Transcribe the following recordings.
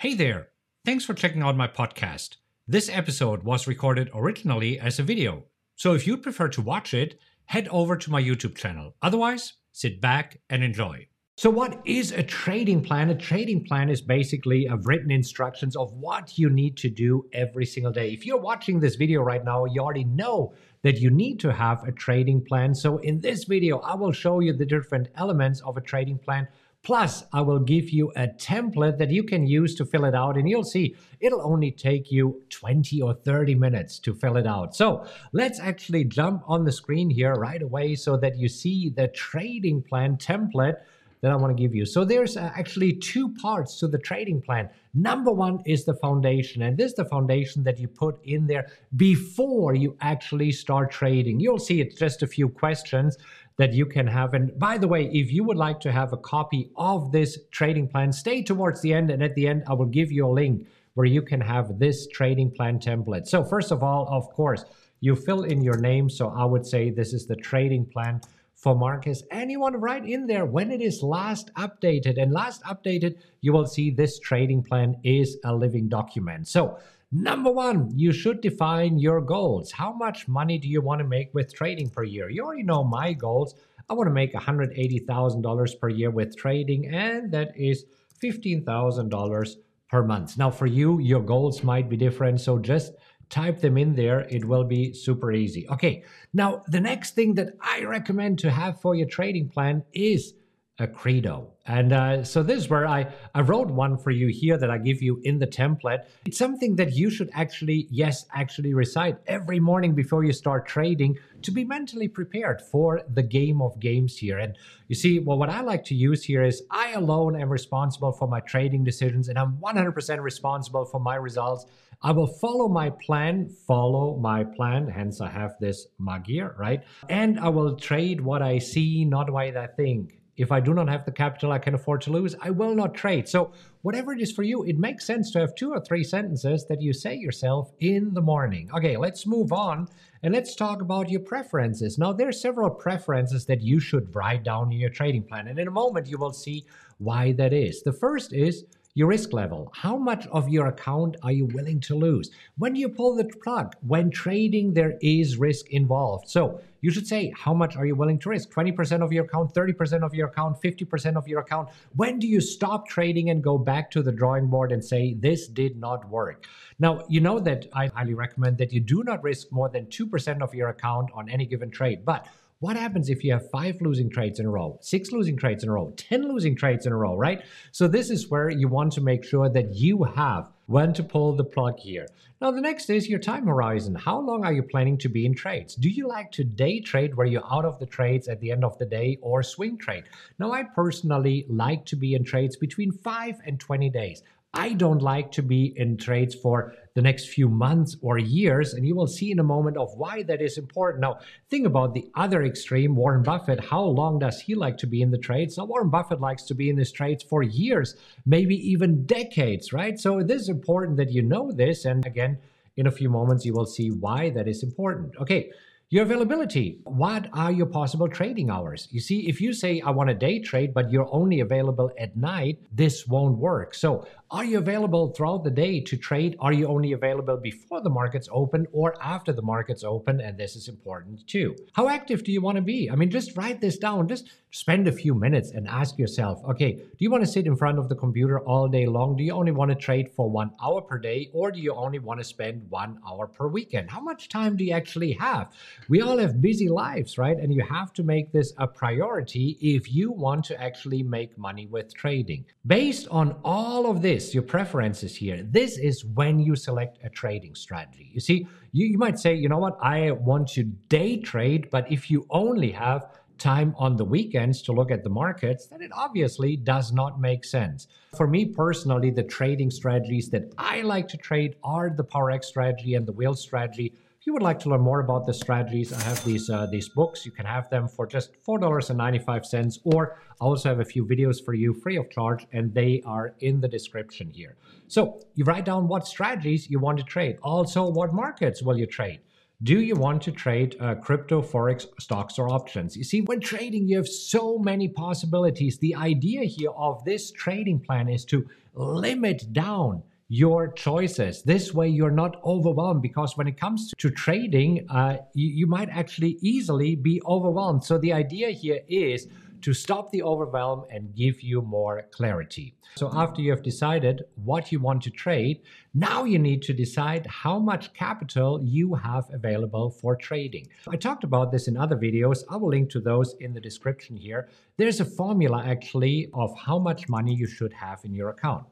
Hey there! Thanks for checking out my podcast. This episode was recorded originally as a video, so if you'd prefer to watch it, head over to my YouTube channel. Otherwise, sit back and enjoy. So, what is a trading plan? A trading plan is basically a written instructions of what you need to do every single day. If you're watching this video right now, you already know that you need to have a trading plan. So, in this video, I will show you the different elements of a trading plan Plus, I will give you a template that you can use to fill it out, and you'll see it'll only take you 20 or 30 minutes to fill it out. So let's actually jump on the screen here right away so that you see the trading plan template that I want to give you. So there's uh, actually two parts to the trading plan. Number one is the foundation, and this is the foundation that you put in there before you actually start trading. You'll see it's just a few questions that you can have. And by the way, if you would like to have a copy of this trading plan, stay towards the end. And at the end, I will give you a link where you can have this trading plan template. So, first of all, of course, you fill in your name. So, I would say this is the trading plan for Markus. Want to write in there when it is last updated. And last updated, you will see this trading plan is a living document. So, Number one, you should define your goals. How much money do you want to make with trading per year? You already know my goals. I want to make $180,000 per year with trading, and that is $15,000 per month. Now, for you, your goals might be different, so just type them in there. It will be super easy. Okay, now the next thing that I recommend to have for your trading plan is a credo. And uh, so this is where I, I wrote one for you here that I give you in the template. It's something that you should actually, yes, actually recite every morning before you start trading to be mentally prepared for the game of games here. And you see, well, what I like to use here is I alone am responsible for my trading decisions and I'm 100% responsible for my results. I will follow my plan, follow my plan. Hence, I have this here, right? And I will trade what I see, not what I think. If I do not have the capital I can afford to lose, I will not trade. So, whatever it is for you, it makes sense to have two or three sentences that you say yourself in the morning. Okay, let's move on and let's talk about your preferences. Now, there are several preferences that you should write down in your trading plan. And in a moment, you will see why that is. The first is your risk level. How much of your account are you willing to lose? When do you pull the plug? When trading, there is risk involved. So you should say, how much are you willing to risk? 20% of your account, 30% of your account, 50% of your account. When do you stop trading and go back to the drawing board and say, this did not work? Now, you know that I highly recommend that you do not risk more than 2% of your account on any given trade. But what happens if you have five losing trades in a row, six losing trades in a row, 10 losing trades in a row, right? So, this is where you want to make sure that you have when to pull the plug here. Now, the next is your time horizon. How long are you planning to be in trades? Do you like to day trade where you're out of the trades at the end of the day or swing trade? Now, I personally like to be in trades between 5 and 20 days. I don't like to be in trades for the next few months or years, and you will see in a moment of why that is important. Now, think about the other extreme, Warren Buffett. How long does he like to be in the trades? Now, Warren Buffett likes to be in his trades for years, maybe even decades, right? So, it is important that you know this. And again, in a few moments, you will see why that is important. Okay. Your availability. What are your possible trading hours? You see, if you say, I want a day trade, but you're only available at night, this won't work. So, are you available throughout the day to trade? Are you only available before the markets open or after the markets open? And this is important too. How active do you want to be? I mean, just write this down. Just spend a few minutes and ask yourself okay, do you want to sit in front of the computer all day long? Do you only want to trade for one hour per day or do you only want to spend one hour per weekend? How much time do you actually have? We all have busy lives, right? And you have to make this a priority if you want to actually make money with trading. Based on all of this, your preferences here, this is when you select a trading strategy. You see, you, you might say, you know what, I want to day trade, but if you only have time on the weekends to look at the markets, then it obviously does not make sense. For me personally, the trading strategies that I like to trade are the PowerX strategy and the Wheel strategy if you would like to learn more about the strategies, I have these uh, these books. You can have them for just four dollars and ninety five cents, or I also have a few videos for you free of charge, and they are in the description here. So you write down what strategies you want to trade. Also, what markets will you trade? Do you want to trade uh, crypto, forex, stocks, or options? You see, when trading, you have so many possibilities. The idea here of this trading plan is to limit down your choices. This way, you're not overwhelmed because when it comes to trading, uh, you, you might actually easily be overwhelmed. So, the idea here is to stop the overwhelm and give you more clarity. So, after you have decided what you want to trade, now you need to decide how much capital you have available for trading. I talked about this in other videos. I will link to those in the description here. There's a formula actually of how much money you should have in your account.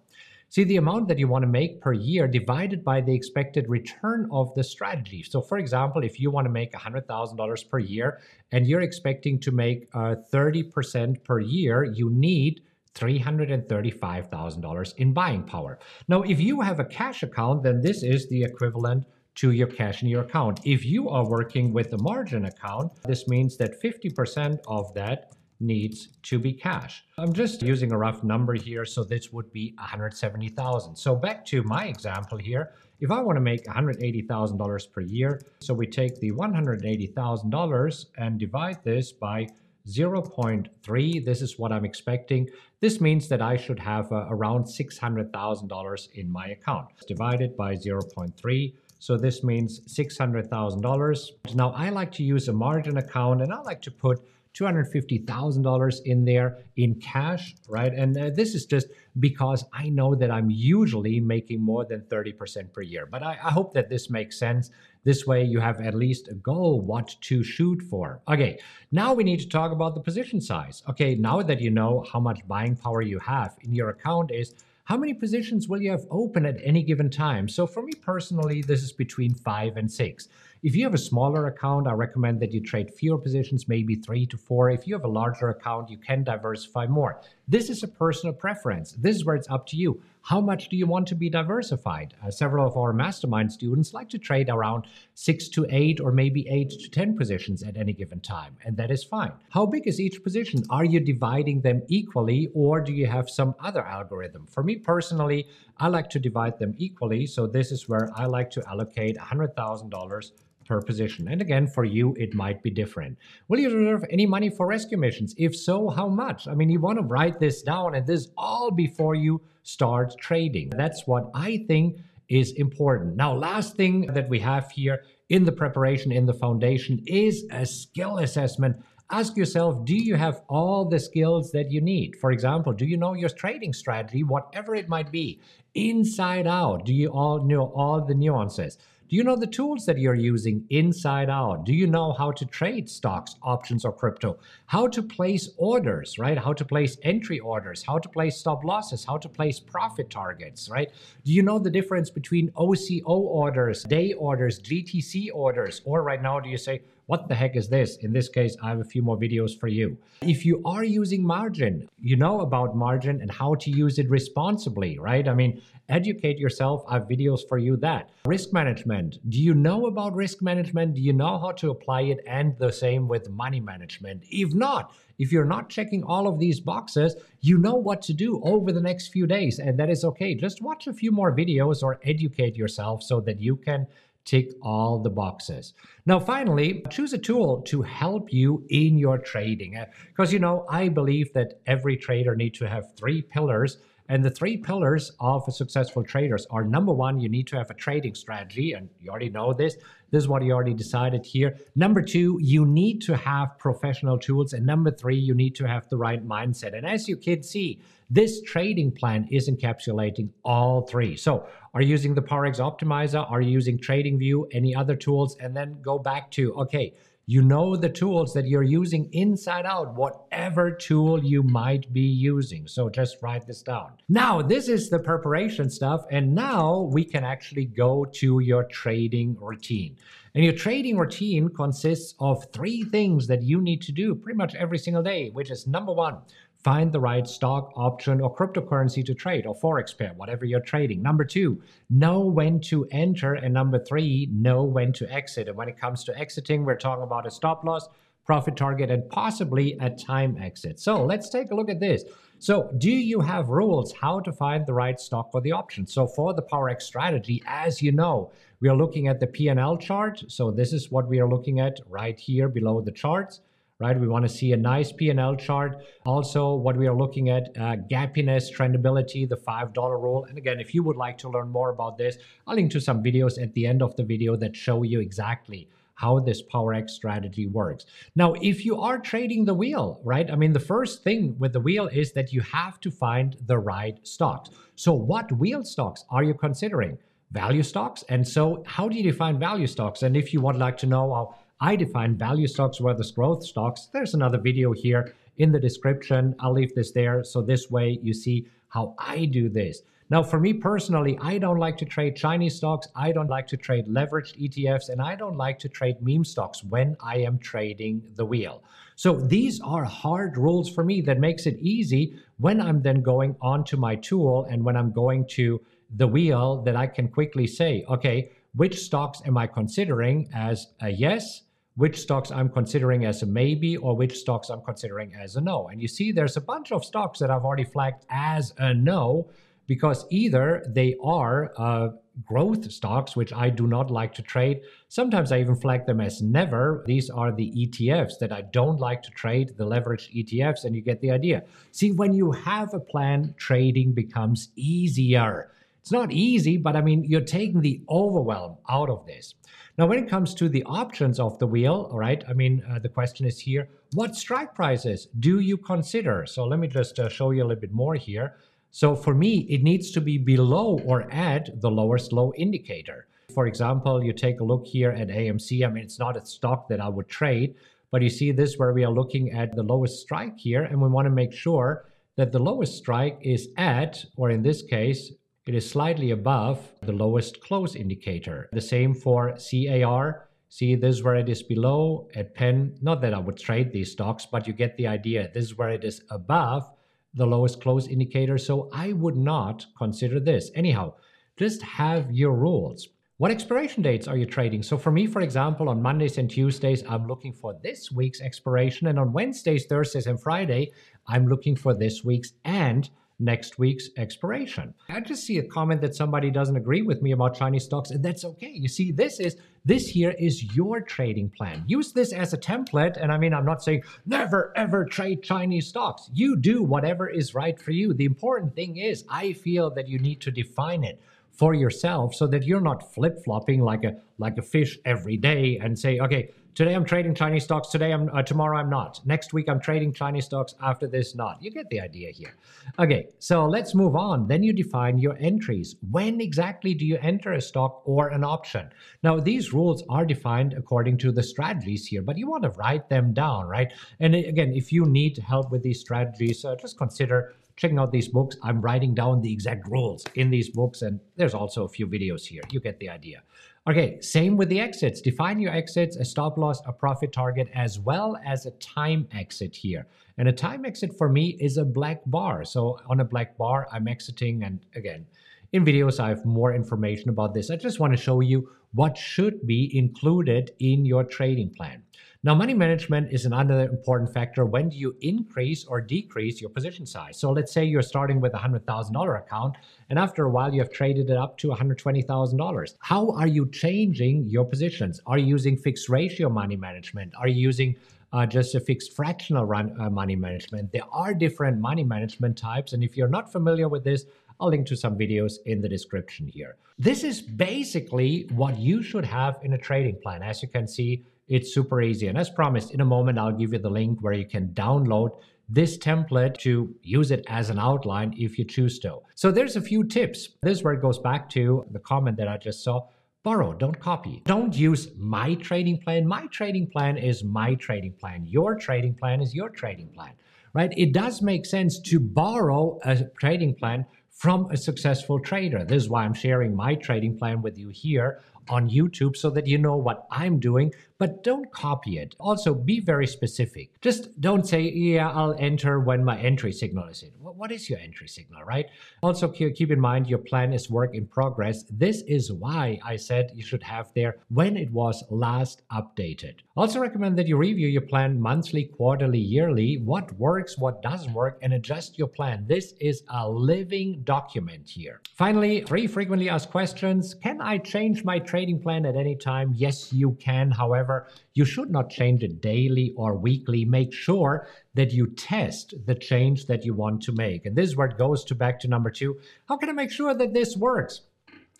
See the amount that you want to make per year divided by the expected return of the strategy. So, for example, if you want to make $100,000 per year and you're expecting to make uh, 30% per year, you need $335,000 in buying power. Now, if you have a cash account, then this is the equivalent to your cash in your account. If you are working with a margin account, this means that 50% of that needs to be cash. I'm just using a rough number here, so this would be 170,000. So back to my example here, if I want to make $180,000 per year, so we take the $180,000 and divide this by 0.3, this is what I'm expecting. This means that I should have uh, around $600,000 in my account. Divided by 0.3, so this means $600,000. Now I like to use a margin account and I like to put $250,000 in there in cash, right? And uh, this is just because I know that I'm usually making more than 30% per year. But I, I hope that this makes sense. This way, you have at least a goal what to shoot for. Okay, now we need to talk about the position size. Okay, now that you know how much buying power you have in your account is how many positions will you have open at any given time? So for me personally, this is between five and six. If you have a smaller account, I recommend that you trade fewer positions, maybe three to four. If you have a larger account, you can diversify more. This is a personal preference. This is where it's up to you. How much do you want to be diversified? Uh, several of our mastermind students like to trade around six to eight or maybe eight to 10 positions at any given time, and that is fine. How big is each position? Are you dividing them equally or do you have some other algorithm? For me personally, I like to divide them equally. So this is where I like to allocate $100,000 per position. And again, for you, it might be different. Will you reserve any money for rescue missions? If so, how much? I mean, you want to write this down and this all before you start trading. That's what I think is important. Now, last thing that we have here in the preparation, in the foundation, is a skill assessment. Ask yourself, do you have all the skills that you need? For example, do you know your trading strategy, whatever it might be, inside out? Do you all know all the nuances? Do you know the tools that you're using inside out? Do you know how to trade stocks, options, or crypto? How to place orders, right? How to place entry orders, how to place stop losses, how to place profit targets, right? Do you know the difference between OCO orders, day orders, GTC orders? Or right now, do you say, what the heck is this? In this case, I have a few more videos for you. If you are using margin, you know about margin and how to use it responsibly, right? I mean, educate yourself. I have videos for you that. Risk management. Do you know about risk management? Do you know how to apply it? And the same with money management. If not, if you're not checking all of these boxes, you know what to do over the next few days, and that is okay. Just watch a few more videos or educate yourself so that you can tick all the boxes. Now, finally, choose a tool to help you in your trading. Because, uh, you know, I believe that every trader needs to have three pillars. And the three pillars of successful traders are number one, you need to have a trading strategy, and you already know this. This is what you already decided here. Number two, you need to have professional tools. And number three, you need to have the right mindset. And as you can see, this trading plan is encapsulating all three. So, are you using the PowerX Optimizer? Are you using TradingView? Any other tools? And then go back to, okay, you know the tools that you're using inside out, whatever tool you might be using. So just write this down. Now, this is the preparation stuff. And now we can actually go to your trading routine. And your trading routine consists of three things that you need to do pretty much every single day, which is number one, find the right stock, option, or cryptocurrency to trade, or forex pair, whatever you're trading. Number two, know when to enter. And number three, know when to exit. And when it comes to exiting, we're talking about a stop loss, profit target, and possibly a time exit. So let's take a look at this. So, do you have rules how to find the right stock for the option? So, for the PowerX strategy, as you know, we are looking at the P&L chart. So, this is what we are looking at right here below the charts right? We want to see a nice P&L chart. Also, what we are looking at, uh, gappiness, trendability, the $5 rule. And again, if you would like to learn more about this, I'll link to some videos at the end of the video that show you exactly how this PowerX strategy works. Now, if you are trading the wheel, right? I mean, the first thing with the wheel is that you have to find the right stocks. So, what wheel stocks are you considering? Value stocks. And so, how do you define value stocks? And if you would like to know how I define value stocks versus growth stocks. There's another video here in the description. I'll leave this there. So this way you see how I do this. Now, for me personally, I don't like to trade Chinese stocks. I don't like to trade leveraged ETFs, and I don't like to trade meme stocks when I am trading the wheel. So these are hard rules for me that makes it easy when I'm then going onto my tool and when I'm going to the wheel that I can quickly say, okay, which stocks am I considering as a yes which stocks I'm considering as a maybe or which stocks I'm considering as a no. And you see, there's a bunch of stocks that I've already flagged as a no because either they are uh, growth stocks, which I do not like to trade. Sometimes I even flag them as never. These are the ETFs that I don't like to trade, the leveraged ETFs, and you get the idea. See, when you have a plan, trading becomes easier. It's not easy, but I mean, you're taking the overwhelm out of this. Now, when it comes to the options of the wheel, all right, I mean, uh, the question is here what strike prices do you consider? So let me just uh, show you a little bit more here. So for me, it needs to be below or at the lowest low indicator. For example, you take a look here at AMC. I mean, it's not a stock that I would trade, but you see this where we are looking at the lowest strike here, and we want to make sure that the lowest strike is at, or in this case, it is slightly above the lowest close indicator. The same for CAR. See, this is where it is below at Penn. Not that I would trade these stocks, but you get the idea. This is where it is above the lowest close indicator. So I would not consider this. Anyhow, just have your rules. What expiration dates are you trading? So for me, for example, on Mondays and Tuesdays, I'm looking for this week's expiration. And on Wednesdays, Thursdays, and Friday, I'm looking for this week's and next week's expiration. I just see a comment that somebody doesn't agree with me about Chinese stocks, and that's okay. You see, this is this here is your trading plan. Use this as a template. And I mean, I'm not saying never ever trade Chinese stocks. You do whatever is right for you. The important thing is, I feel that you need to define it for yourself so that you're not flip-flopping like a like a fish every day and say okay Today I'm trading Chinese stocks. Today I'm uh, tomorrow I'm not. Next week I'm trading Chinese stocks. After this, not. You get the idea here. Okay, so let's move on. Then you define your entries. When exactly do you enter a stock or an option? Now these rules are defined according to the strategies here, but you want to write them down, right? And again, if you need help with these strategies, uh, just consider checking out these books. I'm writing down the exact rules in these books, and there's also a few videos here. You get the idea. Okay, same with the exits. Define your exits, a stop loss, a profit target, as well as a time exit here. And a time exit for me is a black bar. So on a black bar, I'm exiting. And again, in videos, I have more information about this. I just want to show you what should be included in your trading plan. Now, money management is another important factor. When do you increase or decrease your position size? So let's say you're starting with a $100,000 account, and after a while you have traded it up to $120,000. How are you changing your positions? Are you using fixed ratio money management? Are you using uh, just a fixed fractional run uh, money management? There are different money management types, and if you're not familiar with this, I'll link to some videos in the description here. This is basically what you should have in a trading plan. As you can see, it's super easy. And as promised, in a moment, I'll give you the link where you can download this template to use it as an outline if you choose to. So there's a few tips. This is where it goes back to the comment that I just saw. Borrow, don't copy. Don't use my trading plan. My trading plan is my trading plan. Your trading plan is your trading plan, right? It does make sense to borrow a trading plan from a successful trader. This is why I'm sharing my trading plan with you here on YouTube so that you know what I'm doing, but don't copy it. Also, be very specific. Just don't say, yeah, I'll enter when my entry signal is in. What is your entry signal, right? Also, keep in mind your plan is work in progress. This is why I said you should have there when it was last updated. Also, recommend that you review your plan monthly, quarterly, yearly, what works, what doesn't work, and adjust your plan. This is a living document here. Finally, three frequently asked questions Can I change my trade? Trading plan at any time? Yes, you can. However, you should not change it daily or weekly. Make sure that you test the change that you want to make. And this is where it goes to back to number two. How can I make sure that this works?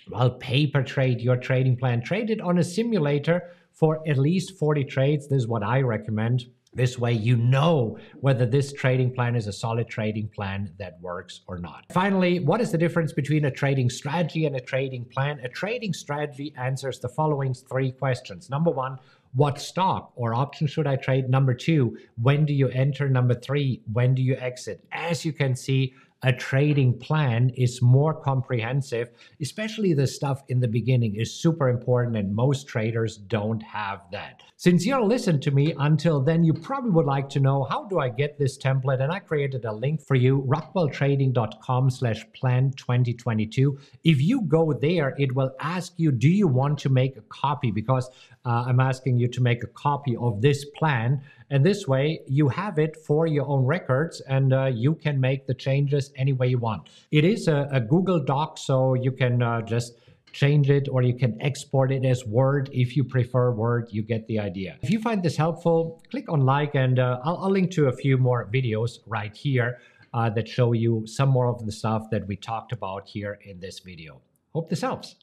Well, paper trade your trading plan. Trade it on a simulator for at least 40 trades. This is what I recommend. This way, you know whether this trading plan is a solid trading plan that works or not. Finally, what is the difference between a trading strategy and a trading plan? A trading strategy answers the following three questions. Number one, what stock or option should I trade? Number two, when do you enter? Number three, when do you exit? As you can see, a trading plan is more comprehensive, especially the stuff in the beginning is super important, and most traders don't have that. Since you'll listen to me until then, you probably would like to know how do I get this template? And I created a link for you, rockwelltrading.com slash plan 2022. If you go there, it will ask you, do you want to make a copy? Because uh, I'm asking you to make a copy of this plan. And this way, you have it for your own records and uh, you can make the changes any way you want. It is a, a Google Doc, so you can uh, just change it or you can export it as Word. If you prefer Word, you get the idea. If you find this helpful, click on like and uh, I'll, I'll, link to a few more videos right here uh, that show you some more of the stuff that we talked about here in this video. Hope this helps.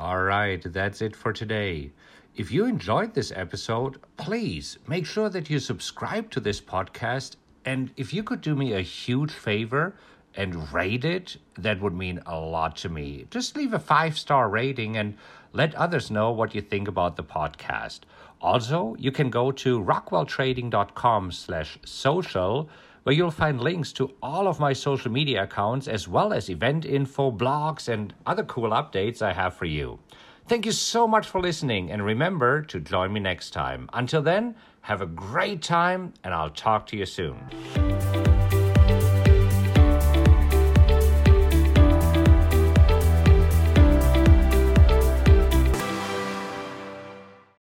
All right, that's it for today. If you enjoyed this episode, please make sure that you subscribe to this podcast. And if you could do me a huge favor and rate it, that would mean a lot to me. Just leave a five star rating and let others know what you think about the podcast. Also, you can go to rockwelltrading.com slash social where you'll find links to all of my social media accounts as well as event info, blogs, and other cool updates I have for you. Thank you so much for listening, and remember to join me next time. Until then, have a great time, and I'll talk to you soon.